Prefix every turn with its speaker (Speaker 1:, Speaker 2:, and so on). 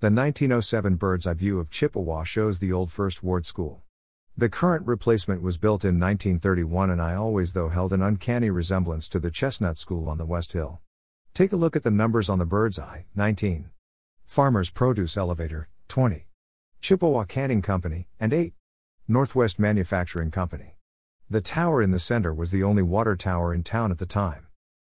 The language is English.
Speaker 1: The 1907 bird's eye view of Chippewa shows the old First Ward School. The current replacement was built in 1931 and I always though held an uncanny resemblance to the Chestnut School on the West Hill. Take a look at the numbers on the bird's eye 19. Farmers Produce Elevator 20. Chippewa Canning Company, and 8. Northwest Manufacturing Company. The tower in the center was the only water tower in town at the time.